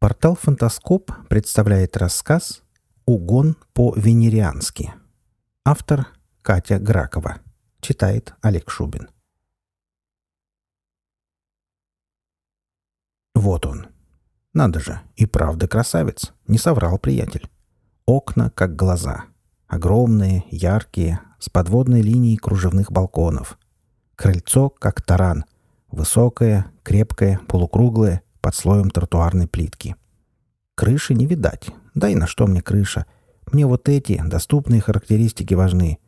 Портал «Фантаскоп» представляет рассказ «Угон по-венериански». Автор Катя Гракова. Читает Олег Шубин. Вот он. Надо же, и правда красавец. Не соврал приятель. Окна, как глаза. Огромные, яркие, с подводной линией кружевных балконов. Крыльцо, как таран. Высокое, крепкое, полукруглое, под слоем тротуарной плитки. Крыши не видать. Да и на что мне крыша? Мне вот эти доступные характеристики важны.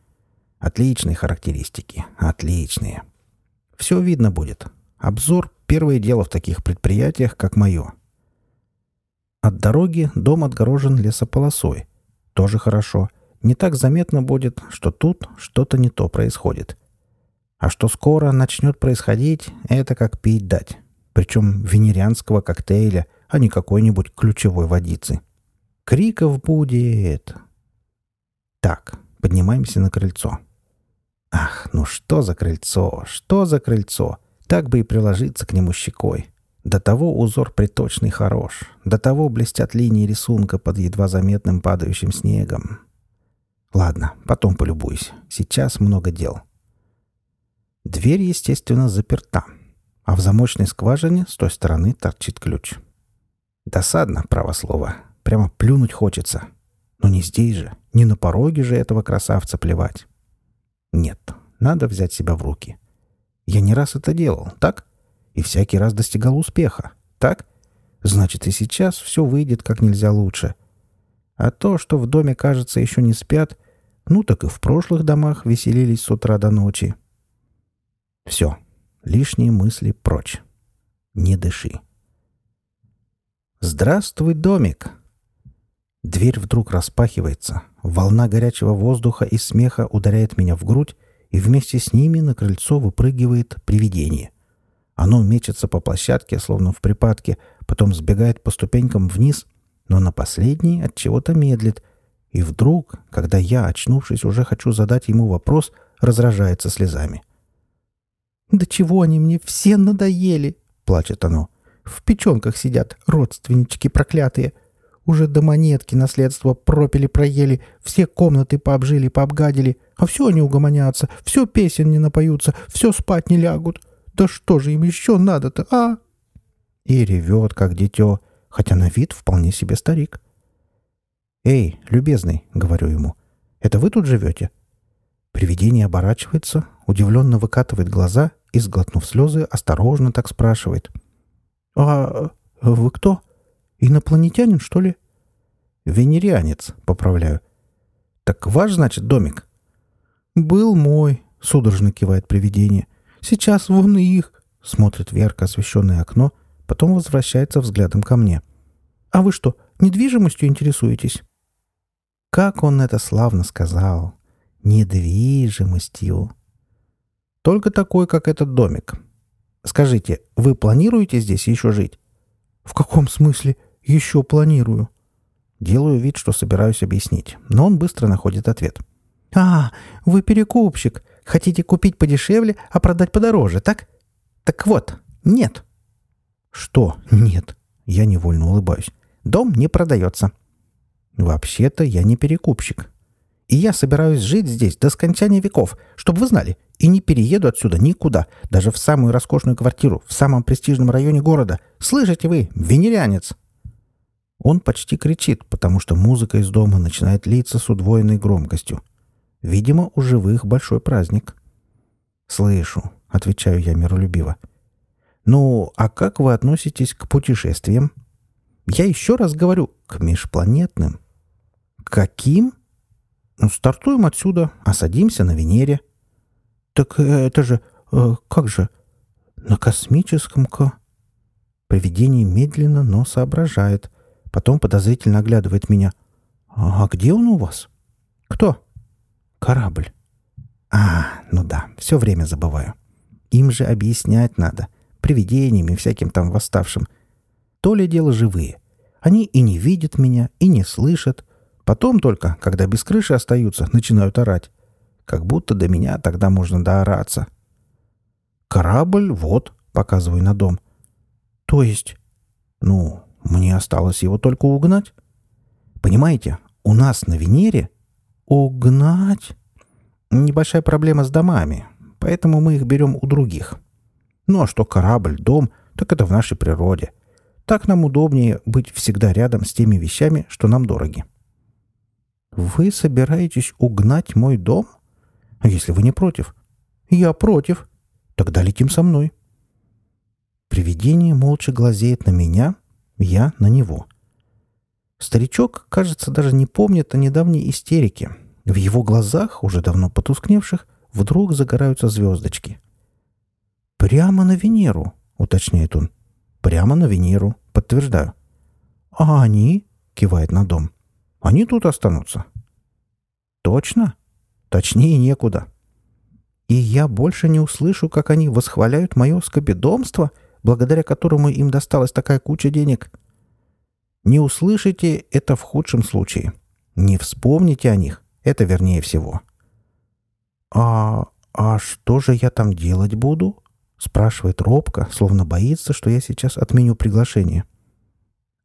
Отличные характеристики. Отличные. Все видно будет. Обзор — первое дело в таких предприятиях, как мое. От дороги дом отгорожен лесополосой. Тоже хорошо. Не так заметно будет, что тут что-то не то происходит. А что скоро начнет происходить, это как пить дать. Причем венерианского коктейля, а не какой-нибудь ключевой водицы. Криков будет. Так, поднимаемся на крыльцо. Ах, ну что за крыльцо, что за крыльцо? Так бы и приложиться к нему щекой. До того узор приточный хорош, до того блестят линии рисунка под едва заметным падающим снегом. Ладно, потом полюбуюсь. Сейчас много дел. Дверь, естественно, заперта, а в замочной скважине с той стороны торчит ключ. Досадно, право слово. Прямо плюнуть хочется. Но не здесь же, не на пороге же этого красавца плевать. Нет, надо взять себя в руки. Я не раз это делал, так? И всякий раз достигал успеха, так? Значит, и сейчас все выйдет как нельзя лучше. А то, что в доме, кажется, еще не спят, ну так и в прошлых домах веселились с утра до ночи. Все, лишние мысли прочь. Не дыши. «Здравствуй, домик!» Дверь вдруг распахивается. Волна горячего воздуха и смеха ударяет меня в грудь, и вместе с ними на крыльцо выпрыгивает привидение. Оно мечется по площадке, словно в припадке, потом сбегает по ступенькам вниз, но на последней от чего-то медлит. И вдруг, когда я, очнувшись, уже хочу задать ему вопрос, разражается слезами. «Да чего они мне все надоели!» — плачет оно. В печенках сидят родственнички проклятые. Уже до монетки наследство пропили-проели, все комнаты пообжили, пообгадили, а все они угомонятся, все песен не напоются, все спать не лягут. Да что же им еще надо-то, а?» И ревет, как дитё, хотя на вид вполне себе старик. «Эй, любезный», — говорю ему, — «это вы тут живете?» Привидение оборачивается, удивленно выкатывает глаза и, сглотнув слезы, осторожно так спрашивает — «А вы кто? Инопланетянин, что ли?» «Венерианец», — поправляю. «Так ваш, значит, домик?» «Был мой», — судорожно кивает привидение. «Сейчас вон их», — смотрит в ярко освещенное окно, потом возвращается взглядом ко мне. «А вы что, недвижимостью интересуетесь?» Как он это славно сказал. «Недвижимостью». Только такой, как этот домик. Скажите, вы планируете здесь еще жить? В каком смысле еще планирую? Делаю вид, что собираюсь объяснить, но он быстро находит ответ. «А, вы перекупщик. Хотите купить подешевле, а продать подороже, так? Так вот, нет». «Что нет?» Я невольно улыбаюсь. «Дом не продается». «Вообще-то я не перекупщик. И я собираюсь жить здесь до скончания веков, чтобы вы знали, и не перееду отсюда никуда, даже в самую роскошную квартиру, в самом престижном районе города. Слышите вы, венерянец!» Он почти кричит, потому что музыка из дома начинает литься с удвоенной громкостью. Видимо, у живых большой праздник. «Слышу», — отвечаю я миролюбиво. «Ну, а как вы относитесь к путешествиям?» «Я еще раз говорю, к межпланетным». «Каким?» Ну, стартуем отсюда, а садимся на Венере. Так это же... Э, как же? На космическом-ка... Привидение медленно, но соображает. Потом подозрительно оглядывает меня. «А где он у вас?» «Кто?» «Корабль». «А, ну да, все время забываю. Им же объяснять надо. Привидениям и всяким там восставшим. То ли дело живые. Они и не видят меня, и не слышат, Потом только, когда без крыши остаются, начинают орать. Как будто до меня тогда можно доораться. «Корабль, вот», — показываю на дом. «То есть?» «Ну, Мне осталось его только угнать. Понимаете, у нас на Венере угнать небольшая проблема с домами, поэтому мы их берем у других. Ну а что корабль, дом, так это в нашей природе. Так нам удобнее быть всегда рядом с теми вещами, что нам дороги. Вы собираетесь угнать мой дом? А если вы не против? Я против. Тогда летим со мной. Привидение молча глазеет на меня, я на него. Старичок, кажется, даже не помнит о недавней истерике. В его глазах, уже давно потускневших, вдруг загораются звездочки. «Прямо на Венеру», — уточняет он. «Прямо на Венеру», — подтверждаю. «А они?» — кивает на дом. «Они тут останутся». «Точно?» «Точнее некуда». «И я больше не услышу, как они восхваляют мое скобедомство, благодаря которому им досталась такая куча денег?» «Не услышите — это в худшем случае. Не вспомните о них — это вернее всего». «А... а что же я там делать буду?» — спрашивает робко, словно боится, что я сейчас отменю приглашение.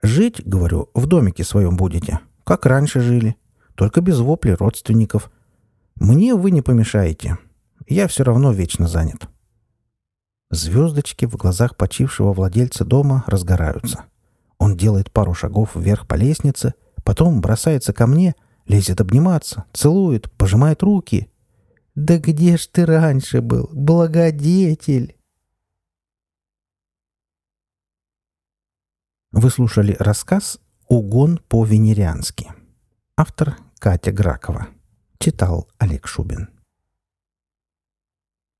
«Жить, — говорю, — в домике своем будете, как раньше жили, только без вопли родственников. Мне вы не помешаете. Я все равно вечно занят». Звездочки в глазах почившего владельца дома разгораются. Он делает пару шагов вверх по лестнице, потом бросается ко мне, лезет обниматься, целует, пожимает руки. «Да где ж ты раньше был, благодетель?» Вы слушали рассказ «Угон по-венериански». Автор Катя Гракова. Читал Олег Шубин.